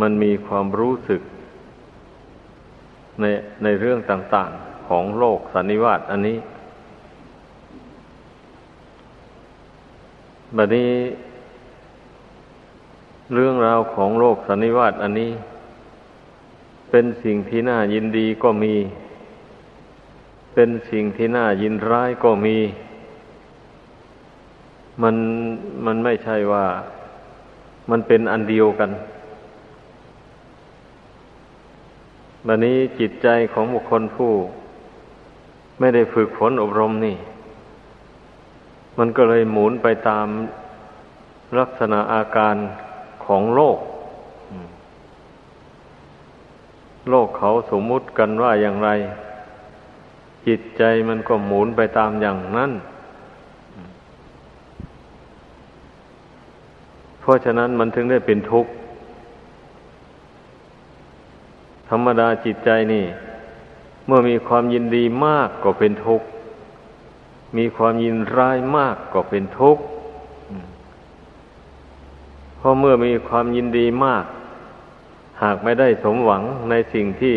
มันมีความรู้สึก ในในเรื่องต่าง ๆของโลกสันนิวาตอันนี้บัดนี้ เรื่องราวของโลกสันนิวาตอันนี้ เป็นสิ่งที่น่ายินดีก็มี เป็นสิ่งที่น่ายินร้ายก็มี มันมันไม่ใช่ว่า มันเป็นอันเดียวกัน บัดนี้จิตใจของบุคคลผู้ ไม่ได้ฝึกฝนอบรมนี่ มันก็เลยหมุนไปตามลักษณะอาการของโลก โลกเขาสมมุติกันว่าอย่างไร จิตใจมันก็หมุนไปตามอย่างนั้น เพราะฉะนั้นมันถึงได้เป็นทุกข์ ธรรมดาจิตใจนี่ เมื่อมีความยินดีมากก็เป็นทุกข์ มีความยินร้ายมากก็เป็นทุกข์เพราะเมื่อมีความยินดีมาก หากไม่ได้สมหวังในสิ่งที่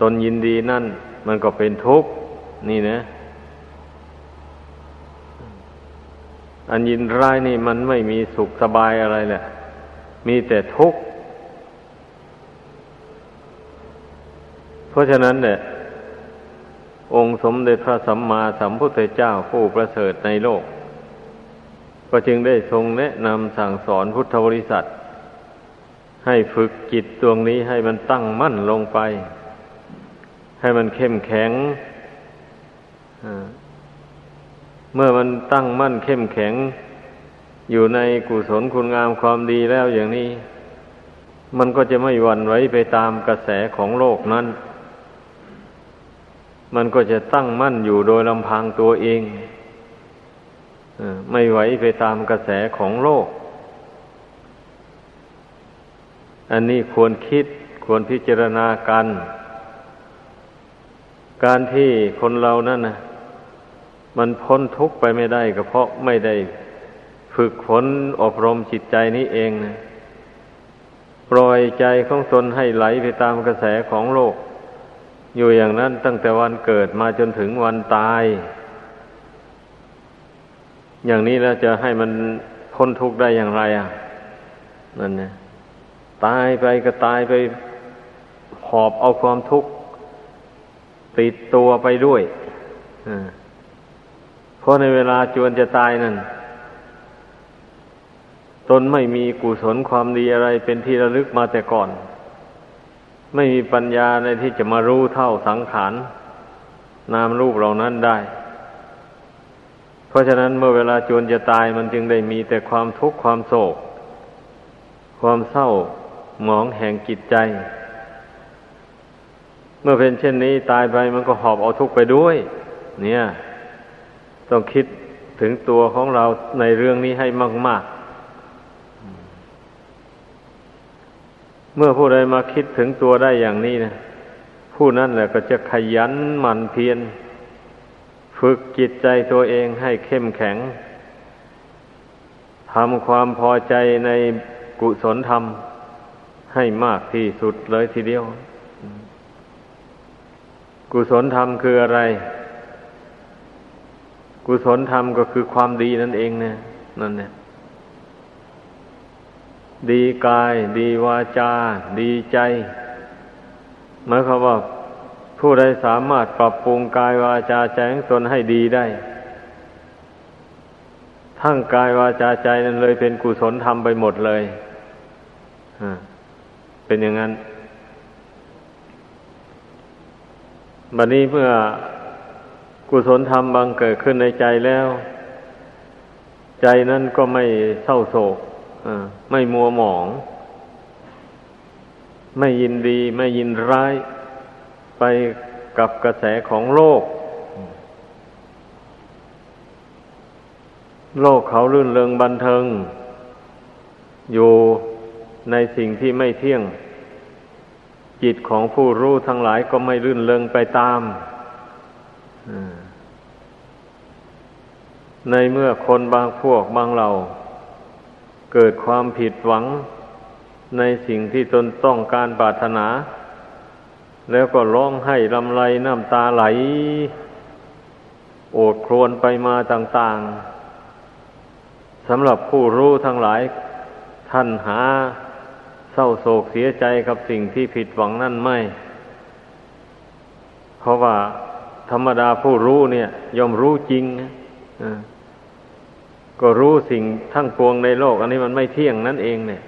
ตนยินดีนั่น มันก็เป็นทุกข์ นี่นะ อันยินร้ายนี่มันไม่มีสุขสบายอะไรแหละ มีแต่ทุกข์ เพราะฉะนั้นเนี่ยองค์สมเด็จพระสัมมาสัมพุทธเจ้าผู้ประเสริฐในโลก ก็จึงได้ทรงแนะนำสั่งสอนพุทธบริษัท ให้ฝึกจิตดวงนี้ให้มันตั้งมั่นลงไป ให้มันเข้มแข็ง เมื่อมันตั้งมั่นเข้มแข็ง อยู่ในกุศลคุณงามความดีแล้วอย่างนี้ มันก็จะไม่หวั่นไหวไปตามกระแสของโลกนั้น มันก็จะตั้งมั่นอยู่โดยลำพังตัวเองไม่ไหวไปตามกระแสของโลก อันนี้ควรคิดควรพิจารณากัน การที่คนเรานั่นนะมันพ้นทุกข์ไปไม่ได้ก็เพราะไม่ได้ฝึกฝนอบรมจิตใจนี้เองนะปล่อยใจของตนให้ไหลไปตามกระแสของโลก อยู่อย่างนั้นตั้งแต่วันเกิดมาจนถึงวันตาย อย่างนี้แล้วจะให้มันพ้นทุกข์ได้อย่างไรอะนั่นนี่ยตายไปก็ตายไปหอบเอาความทุกข์ ติดตัวไปด้วยเพราะในเวลาจวนจะตายนั่นตนไม่มีกุศลความดีอะไรเป็นที่ระลึกมาแต่ก่อน ไม่มีปัญญาในที่จะมารู้เท่าสังขารนามรูปเหล่านั้นได้ เพราะฉะนั้นเมื่อเวลาจวนจะตายมันจึงได้มีแต่ความทุกข์ความโศก ความเศร้าหมองแห่งจิตใจ เมื่อเป็นเช่นนี้ตายไปมันก็หอบเอาทุกข์ไปด้วย เนี่ย ต้องคิดถึงตัวของเราในเรื่องนี้ให้มาก ๆ เมื่อผู้ใดมาคิดถึงตัวได้อย่างนี้นะผู้นั้นแหละก็จะขยันหมั่นเพียรฝึกจิตใจตัวเองให้เข้มแข็งทำความพอใจในกุศลธรรม ให้มากที่สุดเลยทีเดียว กุศลธรรมคืออะไร กุศลธรรมก็คือความดีนั่นเองเนี่ยนั่นเนี่ย ดีกาย ดีวาจา ดีใจหมายความว่าผู้ใดสามารถปรับปรุงกายวาจาใจของตนให้ดีได้ ทั้งกายวาจาใจนั้นเลยเป็นกุศลธรรมไปหมดเลยเป็นอย่างนั้นบัดนี้เมื่อกุศลธรรมบังเกิดขึ้นในใจแล้ว ใจนั้นก็ไม่เศร้าโศก ไม่มัวหมอง ไม่ยินดี ไม่ยินร้าย ไปกับกระแสของโลก โลกเขาลื่นเริงบันเทิง อยู่ในสิ่งที่ไม่เที่ยง จิตของผู้รู้ทั้งหลายก็ไม่ลื่นเริงไปตามในเมื่อคนบางพวกบางเหล่า เกิดความผิดหวังในสิ่งที่ตนต้องการปรารถนา แล้วก็ร้องให้ลำไรน้ำตาไหล โอดครวนไปมาต่าง ๆสำหรับผู้รู้ทั้งหลาย ท่านหาเศร้าโศกเสียใจกับสิ่งที่ผิดหวังนั่นไม่ เพราะว่าธรรมดาผู้รู้เนี่ย ย่อมรู้จริง ก็รู้สิ่งทั้งปวงในโลก อันนี้มันไม่เที่ยงนั่นเองเนี่ย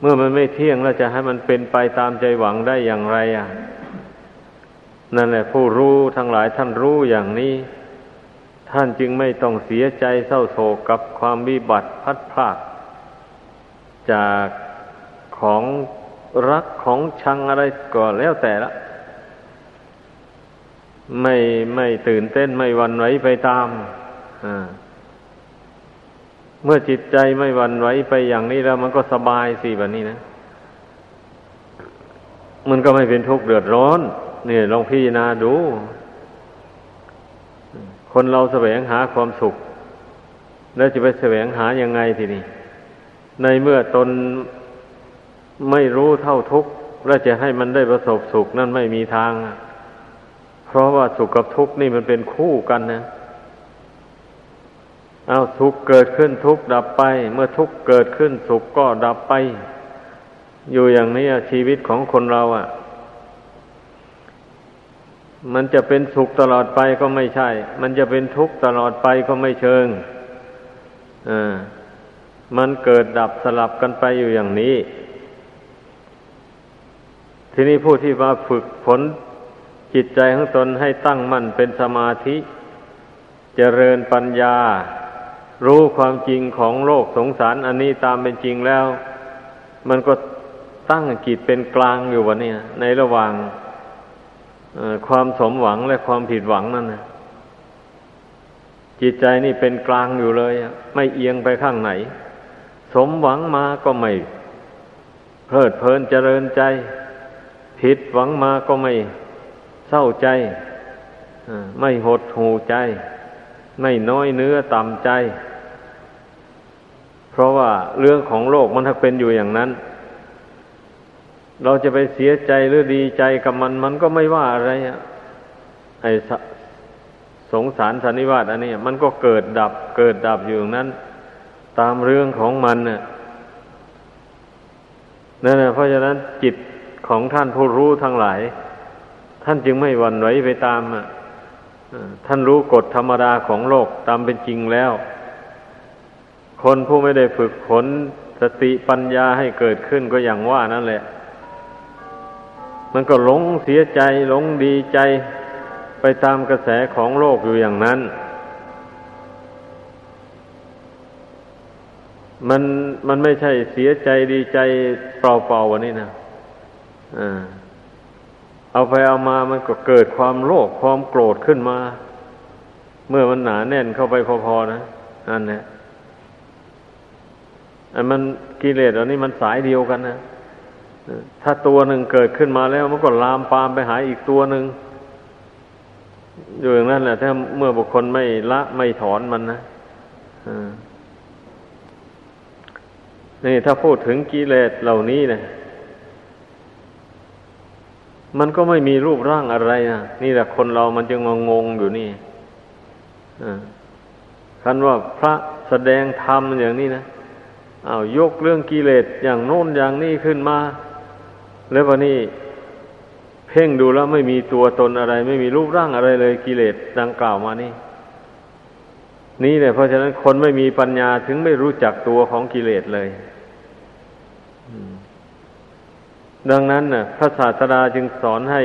เมื่อมันไม่เที่ยงแล้วจะให้มันเป็นไปตามใจหวังได้อย่างไรอะนั่นแหละ ผู้รู้ทั้งหลายท่านรู้อย่างนี้ ท่านจึงไม่ต้องเสียใจเศร้าโศกกับความวิบัติพัดพลากจากของรักของชังอะไรก็แล้วแต่ละ ไม่ไม่ตื่นเต้นไม่วันไหวไปตาม อ่า เมื่อจิตใจไม่วันไหวไปอย่างนี้แล้ว มันก็สบายสิแบบนี้นะ มันก็ไม่เป็นทุกข์เดือดร้อนนี่ลองพิจารณาดู คนเราแสวงหาความสุข แล้วจะไปแสวงหายังไงทีนี้ในเมื่อตนไม่รู้เท่าทุกข์แล้วจะให้มันได้ประสบสุขนั่นไม่มีทาง เพราะว่าสุขกับทุกข์นี่มันเป็นคู่กันนะ เอาสุขเกิดขึ้นทุกดับไป เมื่อทุกเกิดขึ้นสุขก็ดับไป อยู่อย่างนี้ชีวิตของคนเราอะ่ะ มันจะเป็นสุขตลอดไปก็ไม่ใช่ มันจะเป็นทุกข์ตลอดไปก็ไม่เชิงอ่ามันเกิดดับสลับกันไปอยู่อย่างนี้ ทีนี้ผู้ที่มาฝึกฝนจิตใจของตนให้ตั้งมั่นเป็นสมาธิเจริญปัญญา รู้ความจริงของโลกสงสารอันนี้ตามเป็นจริงแล้ว มันก็ตั้งจิตเป็นกลางอยู่วะเนี่ย ในระหว่างความสมหวังและความผิดหวังนั่นนะจิตใจนี่เป็นกลางอยู่เลยไม่เอียงไปข้างไหน สมหวังมาก็ไม่ เพลิดเพลินเจริญใจ ผิดหวังมาก็ไม่เศร้าใจไม่หดหูใจ ไม่น้อยเนื้อต่ำใจ ราะว่าเรื่องของโลกมันถ้าเป็นอยู่อย่างนั้น เราจะไปเสียใจหรือดีใจกับมัน มันก็ไม่ว่าอะไรไอ้สงสารสันนิวาตอันนี้ มันก็เกิดดับ เกิดดับอยู่อย่างนั้น ตามเรื่องของมันน่ะนั่นแหละเพราะฉะนั้นจิตของท่านผู้รู้ทั้งหลาย ท่านจึงไม่หวั่นไหวไปตามอะท่านรู้กฎธรรมดาของโลกตามเป็นจริงแล้ว คนผู้ไม่ได้ฝึกฝนสติปัญญาให้เกิดขึ้นก็อย่างว่านั่นแหละ มันก็หลงเสียใจหลงดีใจไปตามกระแสของโลกอยู่อย่างนั้น มันมันไม่ใช่เสียใจดีใจเปล่าๆวันนี้นะอ่าเอาไปเอามามันก็เกิดความโลภความโกรธขึ้นมา เมื่อมันหนาแน่นเข้าไปพอๆนะนั่นแหละ อันมันกิเลสอันนี้มันสายเดียวกันนะถ้าตัวหนึ่งเกิดขึ้นมาแล้วมันก็ลามปามไปหาอีกตัวหนึ่งอยู่อย่างนั้นแหละถ้าเมื่อบุคคลไม่ละไม่ถอนมันนะนี่ถ้าพูดถึงกิเลสเหล่านี้เนะมันก็ไม่มีรูปร่างอะไรนะนี่แหละคนเรามันจึงงงอยู่นี่คันว่าพระแสดงธรรมอย่างนี้นะ อา้าวยกเรื่องกิเลสอย่างโน้นอย่างนี้ขึ้นมา แล้ววันนี้เพ่งดูแล้วไม่มีตัวตนอะไร ไม่มีรูปร่างอะไรเลยกิเลสดังกล่าวมานี่ นี่แหละเพราะฉะนั้นคนไม่มีปัญญาถึงไม่รู้จักตัวของกิเลสเลยดังนั้นน่ะ พระศาสดาจึงสอนให้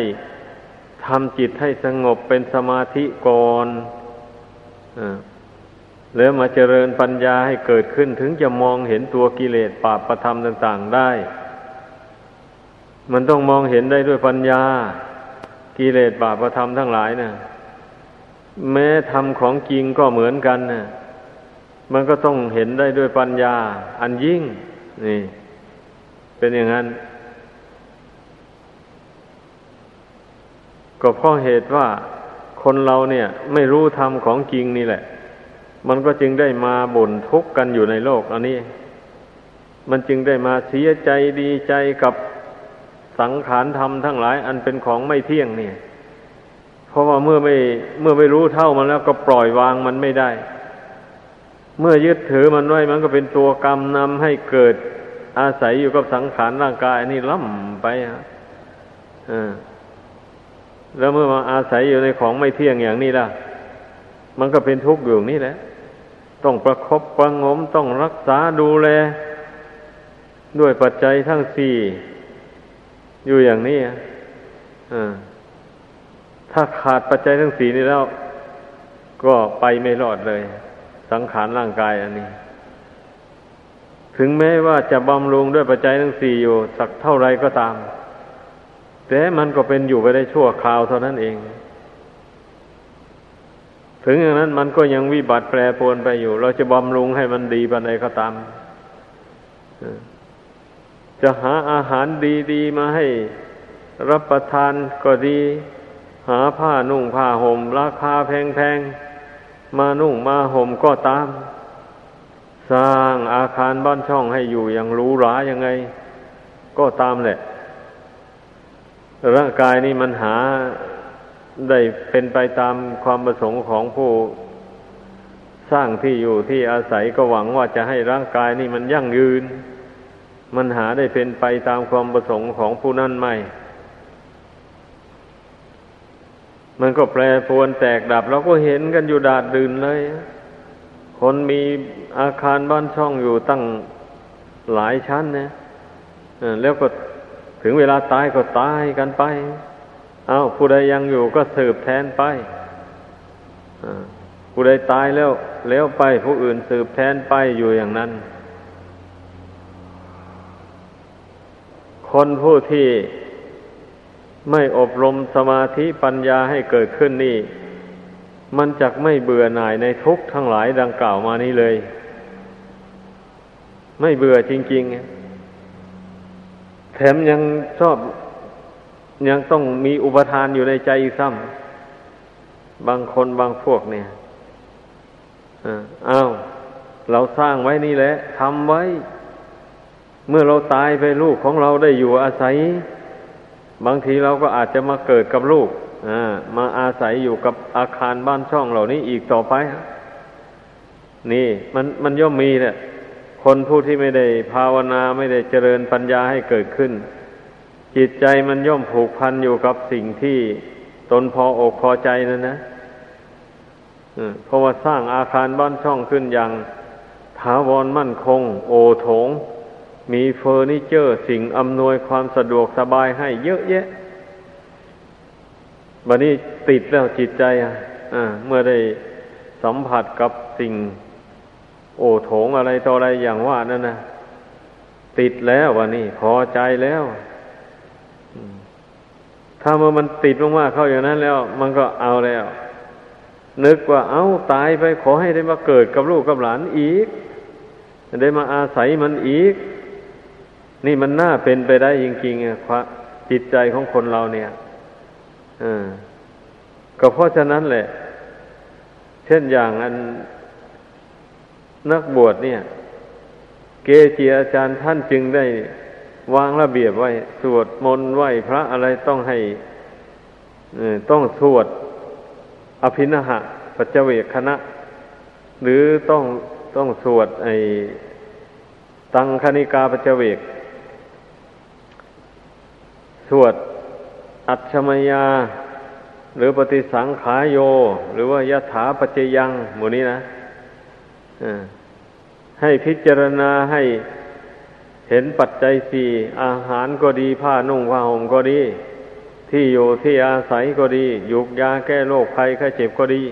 ทำจิตให้สงบเป็นสมาธิก่อน แล้วมาเจริญปัญญาให้เกิดขึ้นถึงจะมองเห็นตัวกิเลสปาปประธรรมต่าง ๆได้ มันต้องมองเห็นได้ด้วยปัญญา กิเลสบาปประธรรมทั้งหลายนะ่ะแม้ทำของจริงก็เหมือนกันนะ่ะมันก็ต้องเห็นได้ด้วยปัญญา อันยิ่ง นี่ เป็นอย่างนั้น ก็เพราะเหตุว่าคนเราเนี่ย ไม่รู้ธรรมของจริงนี่แหละ มันก็จึงได้มาบ่นทุกข์กันอยู่ในโลก อันนี้ มันจึงได้มาเสียใจดีใจกับสังขารธรรมทั้งหลาย อันเป็นของไม่เที่ยงเนี่ย เพราะว่าเมื่อไม่เมื่อไม่รู้เท่ามันแล้วก็ปล่อยวางมันไม่ได้ เมื่อยึดถือมันไว้มันก็เป็นตัวกรรมนำให้เกิด อาศัยอยู่กับสังขารร่างกายน,นี่ล่ำไปฮะแล้วเมื่อมาอาศัยอยู่ในของไม่เที่ยงอย่างนี้ล่ะ มันก็เป็นทุกข์อยู่นี่แหละ ต้องประครบประงมต้องรักษาดูแล ด้วยปัจจัยทั้งสี่อยู่อย่างนี้อ่าถ้าขาดปัจจัยทั้งสี่นี้แล้ว ก็ไปไม่รอดเลย สังขารร่างกายอันนี้ ถึงแม้ว่าจะบำรุงด้วยปัจจัยทั้งสี่อยู่ สักเท่าไรก็ตาม แต่มันก็เป็นอยู่ไปได้ชั่วคราวเท่านั้นเอง ถึงอย่างนั้นมันก็ยังวิบัติแปรปรวนไปอยู่ เราจะบำรุงให้มันดีปานใดก็ตามจะหาอาหารดีๆมาให้รับประทานก็ดี หาผ้านุ่งผ้าห่มราคาแพงๆ มานุ่งมาห่มก็ตาม สร้างอาคารบ้านช่องให้อยู่อย่างหรูหรายังไง ก็ตามแหละ ร่างกายนี่มันหา ได้เป็นไปตามความประสงค์ของผู้สร้างที่อยู่ที่อาศัยก็หวังว่าจะให้ร่างกายนี่มันยั่งยืน มันหาได้เป็นไปตามความประสงค์ของผู้นั้นไหมมันก็แปรปรวนแตกดับเราก็เห็นกันอยู่ดาดดื่นเลย คนมีอาคารบ้านช่องอยู่ตั้งหลายชั้นเนี่ยแล้วก็ถึงเวลาตายก็ตายกันไป เอาผู้ใดยังอยู่ก็สืบแทนไปผู้ใดตายแล้ว แล้วไปผู้อื่นสืบแทนไปอยู่อย่างนั้น คนผู้ที่ไม่อบรมสมาธิปัญญาให้เกิดขึ้นนี่ มันจักไม่เบื่อหน่ายในทุกทั้งหลายดังกล่าวมานี้เลย ไม่เบื่อจริง ๆ แถมยังชอบ ยังต้องมีอุปทานอยู่ในใจซ้ำบางคนบางพวกเนี่ยอ้าวเราสร้างไว้นี่แหละทำไว้ เมื่อเราตายไปลูกของเราได้อยู่อาศัย บางทีเราก็อาจจะมาเกิดกับลูกมาอาศัยอยู่กับอาคารบ้านช่องเหล่านี้อีกต่อไป นี่ มันมันย่อมมีเนี่ยคนผู้ที่ไม่ได้ภาวนาไม่ได้เจริญปัญญาให้เกิดขึ้น จิตใจมันย่อมผูกพันอยู่กับสิ่งที่ตนพออกพอใจนั่นนะเพราะว่าสร้างอาคารบ้านช่องขึ้นอย่างถาวรมั่นคง โอโถง มีเฟอร์นิเจอร์สิ่งอำนวยความสะดวกสบายให้เยอะแยะบัดนี้ติดแล้วจิตใจอะเมื่อได้สัมผัสกับสิ่ง โอโถงอะไรต่ออะไรอย่างว่านั่นนะติดแล้ววันนี้พอใจแล้ว ถ้าเมื่อมันติดมากๆเข้าอย่างนั้นแล้ว มันก็เอาแล้ว นึกว่าเอาตายไปขอให้ได้มาเกิดกับลูกกับหลานอีก ได้มาอาศัยมันอีก นี่มันน่าเป็นไปได้จริงๆอะจิตใจของคนเราเนี่ยอก็เพราะฉะนั้นแหละ เช่นอย่างอันนักบวชเนี่ย เกจิอาจารย์ท่านจึงได้ วางระเบียบไว้ สวดมนต์ไหว้พระอะไรต้องให้ต้องสวดอภินหะ ปัจเจเวคคณะ หรือต้องต้องสวดไอ้ตังคณิกาปัจเจเวก สวดอัจฉมยา หรือปฏิสังขายโย หรือว่ายถาปัจจยังหมู่นี้นะให้พิจารณาให้ เห็นปัจจัยสี่อาหารก็ดีผ้านุ่งผ้าห่มก็ดี ที่อยู่ที่อาศัยก็ดียุกยาแก้โรคภัยไข้เจ็บก็ดี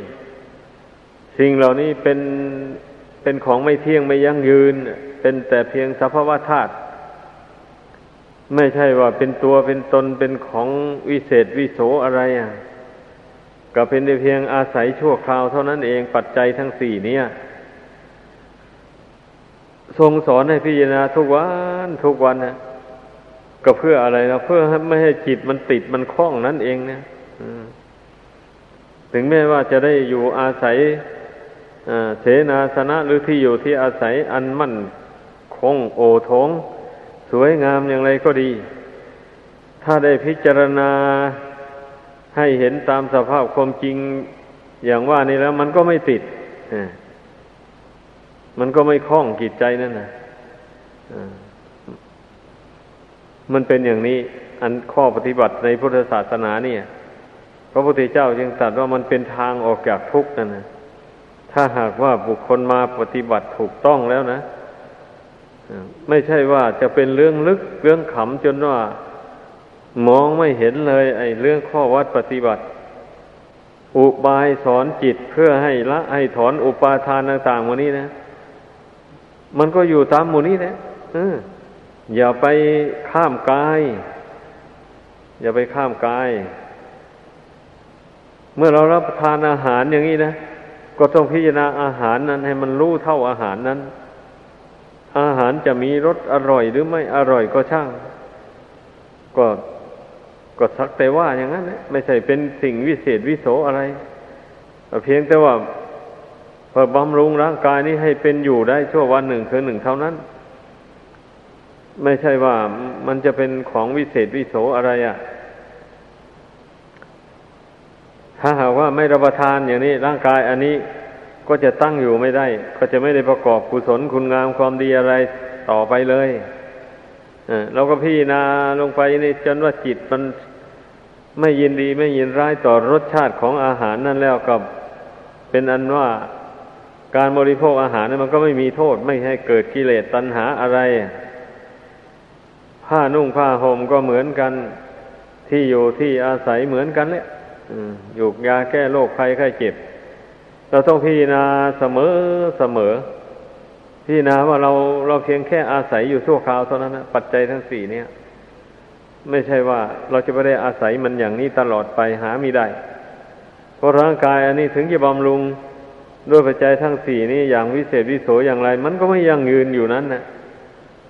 สิ่งเหล่านี้เป็นเป็นของไม่เที่ยงไม่ยั่งยืน เป็นแต่เพียงสภาวะธาตุไม่ใช่ว่าเป็นตัวเป็นตนเป็นของวิเศษวิโสอะไรอะ ก็เป็นแต่เพียงอาศัยชั่วคราวเท่านั้นเองปัจจัยทั้งสี่เนี่ย ทรงสอนให้พิจารณาทุกวันทุกวันนะก็เพื่ออะไรนะเพื่อไม่ให้จิตมันติดมันคล้องนั่นเองเนะถึงแม้ว่าจะได้อยู่อาศัยเสนาสนะหรือที่อยู่ที่อาศัยอันมั่นคงโอทงสวยงามอย่างไรก็ดี ถ้าได้พิจารณาให้เห็นตามสภาพความจริงอย่างว่านี่แล้ว มันก็ไม่ติด มันก็ไม่คล้องกิจใจนั่นนะมันเป็นอย่างนี้ อันข้อปฏิบัติในพุทธศาสนาเนี่ย พระพุทธเจ้าจึงตรัสว่ามันเป็นทางออกจากทุกข์นั่นนะถ้าหากว่าบุคคลมาปฏิบัติถูกต้องแล้วนะไม่ใช่ว่าจะเป็นเรื่องลึกเรื่องขำจนว่ามองไม่เห็นเลย ไอ้เรื่องข้อวัดปฏิบัติ อุบายสอนจิตเพื่อให้ละให้ถอนอุปาทานต่างๆวันนี้นะ มันก็อยู่ตามหมู่นี้แหละอย่าไปข้ามกาย อย่าไปข้ามกาย เมื่อเรารับประทานอาหารอย่างนี้นะ ก็ต้องพิจารณาอาหารนั้น ให้มันรู้เท่าอาหารนั้น อาหารจะมีรสอร่อยหรือไม่อร่อยก็ช่าง ก็ก็สักแต่ว่าอย่างนั้นนะไม่ใช่เป็นสิ่งวิเศษวิโสอะไรเพียงแต่ว่า เพื่อบำรุงร่างกายนี้ให้เป็นอยู่ได้ชั่ววันหนึ่งคืนหนึ่งเท่านั้น ไม่ใช่ว่ามันจะเป็นของวิเศษวิโสอะไรอะ่ะ ถ้าหากว่าไม่รับประทานอย่างนี้ ร่างกายอันนี้ก็จะตั้งอยู่ไม่ได้ ก็จะไม่ได้ประกอบกุศลคุณงามความดีอะไรต่อไปเลยเราก็พี่นาลงไปนี่จนว่าจิตมันไม่ยินดีไม่ยินร้ายต่อรสชาติของอาหารนั่นแล้วกับเป็นอันว่า การบริโภคอาหารนั้นมันก็ไม่มีโทษ ไม่ให้เกิดกิเลสตัณหาอะไร ผ้านุ่งผ้าห่มก็เหมือนกันที่อยู่ที่อาศัยเหมือนกันแหละอยู่ยาแก้โรคภัยไข้เจ็บ เราต้องพิจารณาเสมอเสมอพิจารณาว่าเราเราเพียงแค่อาศัยอยู่ชั่วคราวเท่านั้นนะปัจจัยทั้งสี่เนี่ย ไม่ใช่ว่าเราจะไม่ได้อาศัยมันอย่างนี้ตลอดไปหาไม่ได้ เพราะร่างกายอันนี้ถึงจะบำรุง ด้วยปัจจัยทั้งสี่นี้อย่างวิเศษวิโสอย่างไร มันก็ไม่ยั่งยืนอยู่นั้นนะ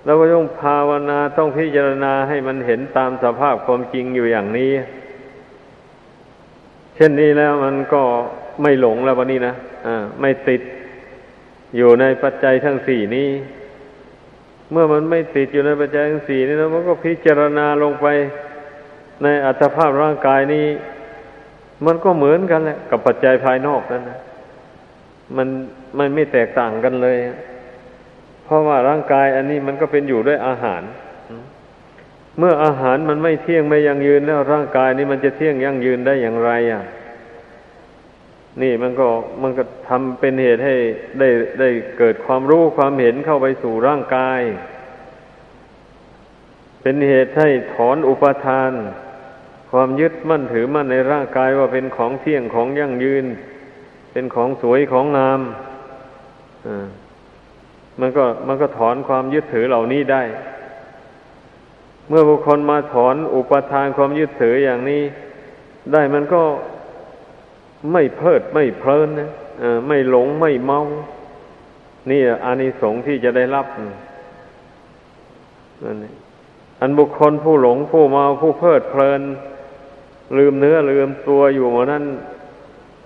เราก็ต้องภาวนาต้องพิจารณาให้มันเห็นตามสภาพความจริงอยู่อย่างนี้ เช่นนี้แล้วมันก็ไม่หลงแล้ววันนี้นะอ่าไม่ติดอยู่ในปัจจัยทั้งสี่นี้ เมื่อมันไม่ติดอยู่ในปัจจัยทั้งสี่นี้แล้วมันก็พิจารณาลงไปในอัตภาพร่างกายนี้ มันก็เหมือนกันแหละกับปัจจัยภายนอกนั่นนะ มันมันไม่แตกต่างกันเลย เพราะว่าร่างกายอันนี้มันก็เป็นอยู่ด้วยอาหาร เมื่ออาหารมันไม่เที่ยงไม่ยั่งยืนแล้วร่างกายนี้มันจะเที่ยงยั่งยืนได้อย่างไรอะ นี่มันก็มันก็ทำเป็นเหตุให้ได้ได้เกิดความรู้ความเห็นเข้าไปสู่ร่างกาย เป็นเหตุให้ถอนอุปทาน ความยึดมั่นถือมั่นในร่างกายว่าเป็นของเที่ยงของยั่งยืน เป็นของสวยของงามมันก็มันก็ถอนความยึดถือเหล่านี้ได้ เมื่อบุคคลมาถอนอุปทานความยึดถืออย่างนี้ ได้มันก็ไม่เพิดไม่เพลินนะไม่หลงไม่เมา นี่อานิสงส์ที่จะได้รับนั่นอันบุคคลผู้หลงผู้เมาผู้เพลิดเพลิน ลืมเนื้อลืมตัวอยู่หมนั้น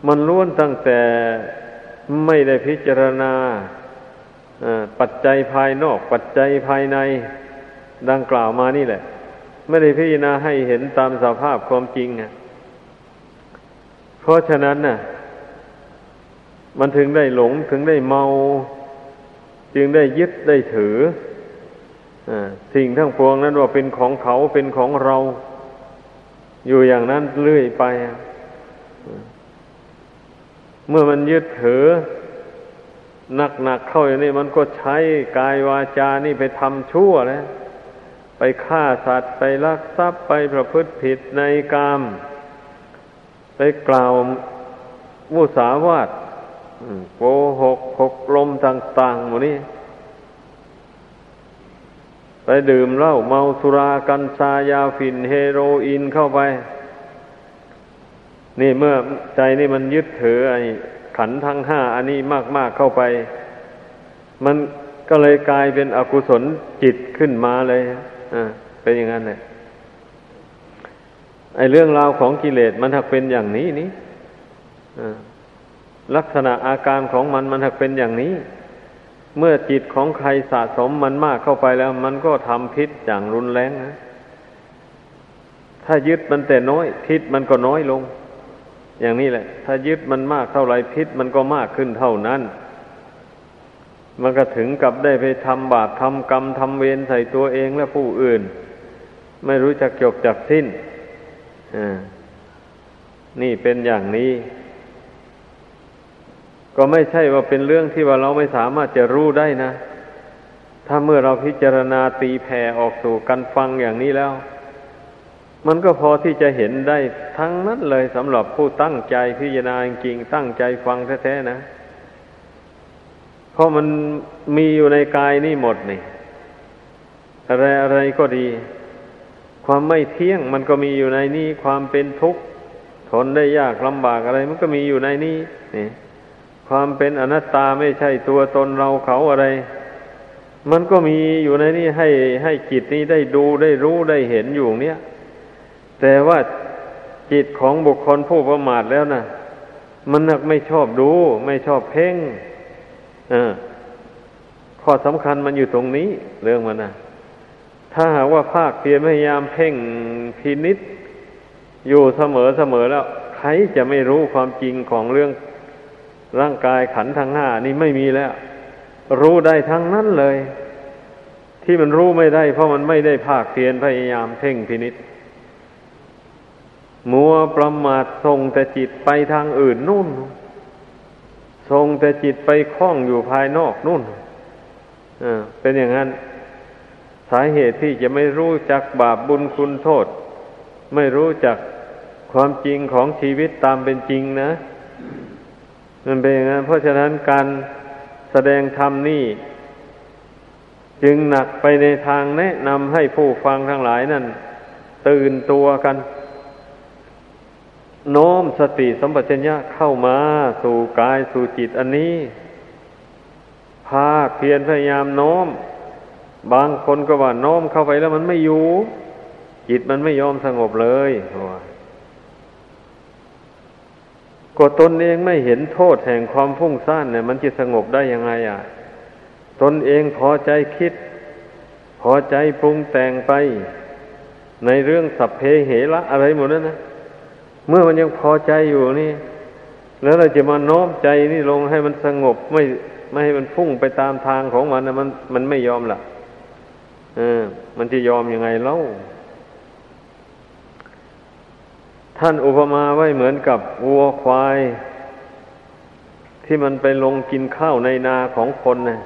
มันล้วนตั้งแต่ไม่ได้พิจารณาปัจจัยภายนอก ปัจจัยภายในดังกล่าวมานี่แหละ ไม่ได้พิจารณาให้เห็นตามสภาพความจริงนะเพราะฉะนั้นน่ะ มันถึงได้หลงถึงได้เมา จึงได้ยึดได้ถืออสิ่งทั้งปวงนั้นว่าเป็นของเขาเป็นของเรา อยู่อย่างนั้นเรื่อยไป เมื่อมันยึดถือหนักๆเข้าอย่างนี้มันก็ใช้กายวาจานี่ไปทำชั่วแล้วไปฆ่าสัตว์ไปลักทรัพย์ไปประพฤติผิดในกาม ไปกล่าวมุสาวาทโกหกหกลมต่างๆหมดนี้ไปดื่มเหล้าเมาสุรากัญชายาฝิ่นเฮโรอีนเข้าไป นี่เมื่อใจนี่มันยึดถือไอ้ขันทั้งห้าอันนี้มาก ๆเข้าไป มันก็เลยกลายเป็นอกุศลจิตขึ้นมาเลยอ่าเป็นอย่างนั้นเลยไอ้เรื่องราวของกิเลสมันถักเป็นอย่างนี้นี่ลักษณะอาการของมันมันถักเป็นอย่างนี้ เมื่อจิตของใครสะสมมันมากเข้าไปแล้ว มันก็ทำพิษอย่างรุนแรงนะถ้ายึดมันแต่น้อย พิษมันก็น้อยลง อย่างนี้แหละ ถ้ายึดมันมากเท่าไรพิษมันก็มากขึ้นเท่านั้น มันก็ถึงกับได้ไปทำบาปทำกรรมทำเวรใส่ตัวเองและผู้อื่น ไม่รู้จักจบจักสิ้นอ่านี่เป็นอย่างนี้ ก็ไม่ใช่ว่าเป็นเรื่องที่ว่าเราไม่สามารถจะรู้ได้นะ ถ้าเมื่อเราพิจารณาตีแผ่ออกสู่กันฟังอย่างนี้แล้ว มันก็พอที่จะเห็นได้ทั้งนั้นเลยสำหรับผู้ตั้งใจพิจารณาจริงตั้งใจฟังแท้ๆนะ เพราะมันมีอยู่ในกายนี่หมดนี่ อะไรอะไรก็ดี ความไม่เที่ยงมันก็มีอยู่ในนี้ความเป็นทุกข์ทนได้ยากลำบากอะไร มันก็มีอยู่ในนี้นี่ความเป็นอนัตตาไม่ใช่ตัวตนเราเขาอะไร มันก็มีอยู่ในนี้ให้ให้จิตนี้ได้ดูได้รู้ได้เห็นอยู่เนี้ย แต่ว่าจิตของบุคคลผู้ประมาทแล้วนะมันนักไม่ชอบดู ไม่ชอบเพ่งอข้อสำคัญมันอยู่ตรงนี้ เรื่องมันนะถ้าหากว่าภาคเพียรพยายามเพ่งพินิษอยู่เสมอเสมอแล้ว ใครจะไม่รู้ความจริงของเรื่องร่างกายขันทั้งห้านี่ไม่มีแล้ว รู้ได้ทั้งนั้นเลย ที่มันรู้ไม่ได้ เพราะมันไม่ได้ภาคเพียรพยายามเพ่งพินิษ มัวประมาทส่งแต่จิตไปทางอื่นนู่นส่งแต่จิตไปคล้องอยู่ภายนอกนู่นเป็นอย่างนั้น สาเหตุที่จะไม่รู้จักบาปบุญคุณโทษ ไม่รู้จักความจริงของชีวิตตามเป็นจริงนะมันเป็นอย่างนั้น เพราะฉะนั้นการแสดงธรรมนี่จึงหนักไปในทางแนะนำให้ผู้ฟังทั้งหลายนั่น ตื่นตัวกัน โน้มสติสัมปชัญญะเข้ามาสู่กายสู่จิตอันนี้ ภาคเพียรพยายามโน้ม บางคนก็ว่าโน้มเข้าไปแล้วมันไม่อยู่ จิตมันไม่ยอมสงบเลยว่าก็ตนเองไม่เห็นโทษแห่งความฟุ้งซ่านเนี่ย มันจะสงบได้ยังไงอะ ตนเองพอใจคิด พอใจปรุงแต่งไป ในเรื่องสัพเพเหระอะไรหมดนั้นนะ เมื่อมันยังพอใจอยู่นี่ แล้วเราจะมาโน้มใจนี่ลงให้มันสงบไม่ไม่ให้มันพุ่งไปตามทางของมันนะมันมันไม่ยอมล่ะเออ มันจะยอมยังไงเล่า ท่านอุปมาไว้เหมือนกับวัวควาย ที่มันไปลงกินข้าวในนาของคนนะ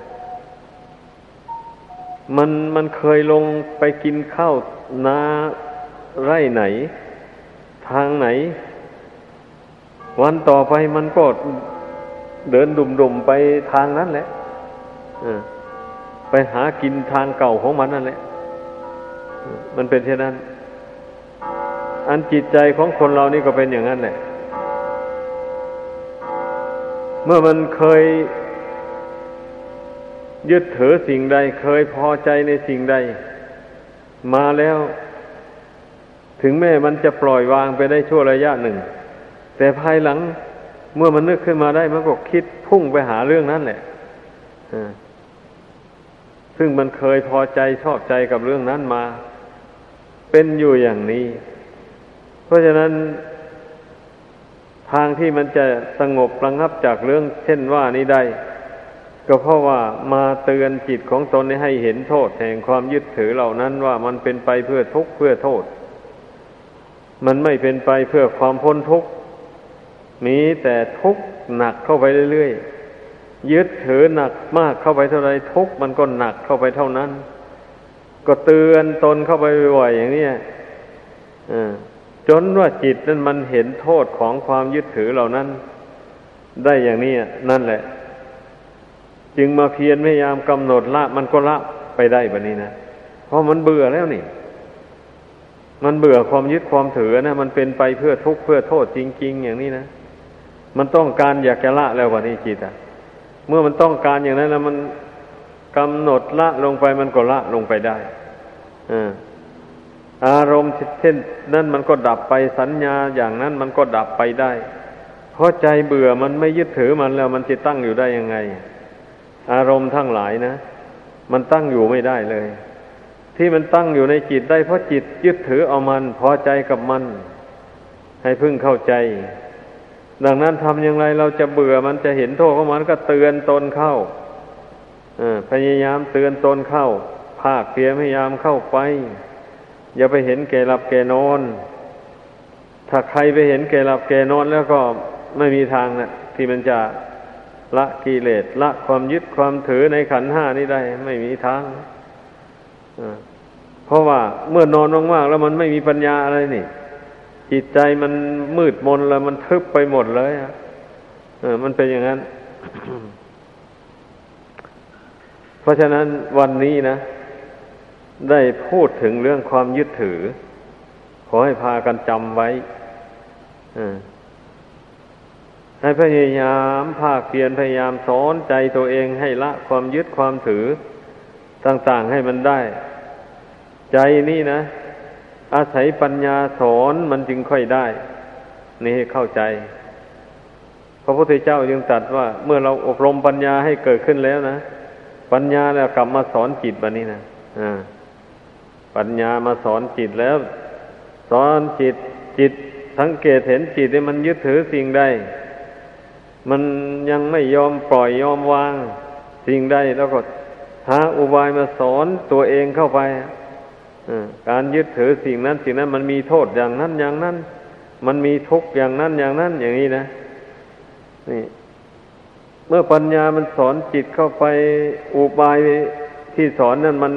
มันมันเคยลงไปกินข้าวนาไร่ไหน ทางไหน วันต่อไปมันก็เดินดุ่มๆไปทางนั้นแหละไปหากินทางเก่าของมันนั่นแหละ มันเป็นเช่นนั้น อันจิตใจของคนเรานี่ก็เป็นอย่างนั้นแหละ เมื่อมันเคยยึดถือสิ่งใดเคยพอใจในสิ่งใด มาแล้ว ถึงแม้มันจะปล่อยวางไปได้ชั่วระยะหนึ่ง แต่ภายหลังเมื่อมันนึกขึ้นมาได้มันก็คิดพุ่งไปหาเรื่องนั้นแหละซึ่งมันเคยพอใจชอบใจกับเรื่องนั้นมา เป็นอยู่อย่างนี้ เพราะฉะนั้น ทางที่มันจะสงบระงับจากเรื่อง เช่นว่านี้ได้ ก็เพราะว่ามาเตือนจิตของตนให้เห็นโทษแห่งความยึดถือเหล่านั้นว่ามันเป็นไปเพื่อทุกข์เพื่อโทษ มันไม่เป็นไปเพื่อความพ้นทุกข์ มีแต่ทุกข์หนักเข้าไปเรื่อยๆ ยึดถือหนักมากเข้าไปเท่าไรทุกข์มันก็หนักเข้าไปเท่านั้น ก็เตือนตนเข้าไปบ่อยๆอย่างนี้อ่าจนว่าจิตนั้นมันเห็นโทษของความยึดถือเหล่านั้น ได้อย่างนี้นั่นแหละ จึงมาเพียรพยายามกำหนดละ มันก็ละไปได้แบบนี้นะ เพราะมันเบื่อแล้วนี่ มันเบื่อความยึดความถือนะมันเป็นไปเพื่อทุกข์เพื่อโทษจริง ๆ อย่างนี้นะมันต้องการอยากจะละแล้ววันนี้จิตอะ เมื่อมันต้องการอย่างนั้นแล้วมันกำหนดละลงไปมันก็ละลงไปได้อ่าอารมณ์เช่นนั้นมันก็ดับไปสัญญาอย่างนั้นมันก็ดับไปได้ เพราะใจเบื่อมันไม่ยึดถือมันแล้ว มันจะตั้งอยู่ได้ยังไง อารมณ์ทั้งหลายนะ มันตั้งอยู่ไม่ได้เลย ที่มันตั้งอยู่ในจิตได้เพราะจิตยึดถือเอามันพอใจกับมัน ให้พึ่งเข้าใจ ดังนั้นทำอย่างไรเราจะเบื่อมันจะเห็นโทษของมันก็เตือนตนเข้าพยายามเตือนตนเข้า ภาคเพียรพยายามเข้าไป อย่าไปเห็นแก่หลับแก่นอน ถ้าใครไปเห็นแก่หลับแก่นอนแล้วก็ไม่มีทางนะที่มันจะละกิเลสละความยึดความถือในขันห้านี้ได้ ไม่มีทาง เพราะว่าเมื่อนอนมากๆแล้วมันไม่มีปัญญาอะไรนี่ จิตใจมันมืดมนแล้วมันทึบไปหมดเลยอะมันเป็นอย่างนั้น เพราะฉะนั้นวันนี้นะ ได้พูดถึงเรื่องความยึดถือ ขอให้พากันจำไว้ให้พยายามภาคเพียรพยายามสอนใจตัวเองให้ละความยึดความถือต่าง ๆ ให้มันได้ ใจนี่นะ อาศัยปัญญาสอนมันจึงค่อยได้ นี่เข้าใจ พระพุทธเจ้าจึงตรัสว่า เมื่อเราอบรมปัญญาให้เกิดขึ้นแล้วนะ ปัญญาแล้วกลับมาสอนจิตแบบนี้นะอ่าปัญญามาสอนจิตแล้ว สอนจิตจิตสังเกตเห็นจิตที่มันยึดถือสิ่งใดมันยังไม่ยอมปล่อยยอมวาง สิ่งใดแล้วก็หาอุบายมาสอนตัวเองเข้าไป การยึดถือสิ่งนั้นสิ่งนั้น มันมีโทษอย่างนั้นอย่างนั้น มันมีทุกข์อย่างนั้นอย่างนั้น อย่างนี้นะนี่เมื่อปัญญามันสอนจิตเข้าไปอุบายที่สอนนั้นมัน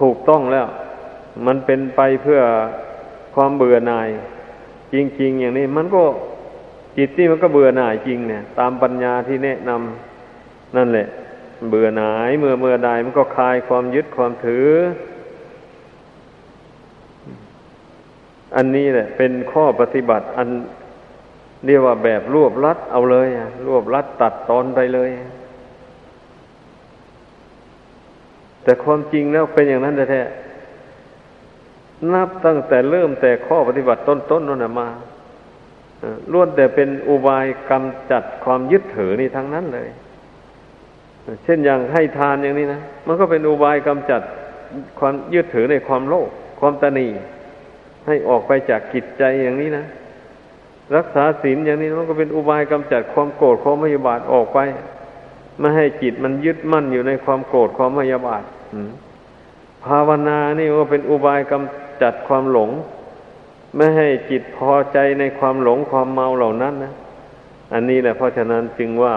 ถูกต้องแล้ว มันเป็นไปเพื่อความเบื่อหน่าย จริง ๆ อย่างนี้ มันก็จิตนี่มันก็เบื่อหน่ายจริงเนี่ย ตามปัญญาที่แนะนำนั่นแหละ เบื่อหน่าย เมื่อเมื่อใดมันก็คลายความยึดความถือ อันนี้แหละ เป็นข้อปฏิบัติ อันเรียกว่าแบบรวบลัดเอาเลยรวบลัดตัดตอนไปเลย แต่ความจริงแล้วเป็นอย่างนั้นแท้นับตั้งแต่เริ่มแต่ข้อปฏิบัติต้นๆนนั่นมาล้วนแต่เป็นอุบายกำจัดความยึดถือนี่ทั้งนั้นเลย เช่นอย่างให้ทานอย่างนี้นะ มันก็เป็นอุบายกำจัดความยึดถือในความโลภความตนี ให้ออกไปจากกิจใจอย่างนี้นะ รักษาศีลอย่างนี้มันก็เป็นอุบายกำจัดความโกรธความพยาบาทออกไปไม่ให้จิตมันยึดมั่นอยู่ในความโกรธความพยาบาทภาวนานี่ก็เป็นอุบายกำจัดความหลง ไม่ให้จิตพอใจในความหลงความเมาเหล่านั้นนะอันนี้แหละเพราะฉะนั้นจึงว่า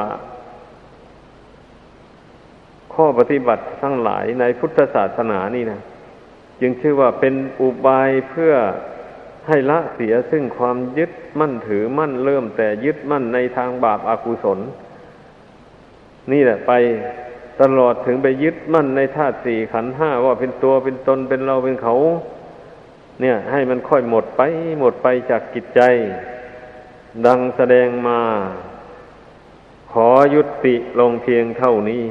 ข้อปฏิบัติทั้งหลายในพุทธศาสนานี่นะ จึงชื่อว่าเป็นอุบายเพื่อให้ละเสียซึ่งความยึดมั่นถือมั่นเริ่มแต่ยึดมั่นในทางบาปอากุศล นี่แหละไปตลอดถึงไปยึดมั่นในธาตุสี่ขันห้าว่าเป็นตัวเป็นตนเป็นเราเป็นเขา เนี่ย ให้มันค่อยหมดไปหมดไปจากกิจใจ ดังแสดงมา ขอยุติลงเพียงเท่านี้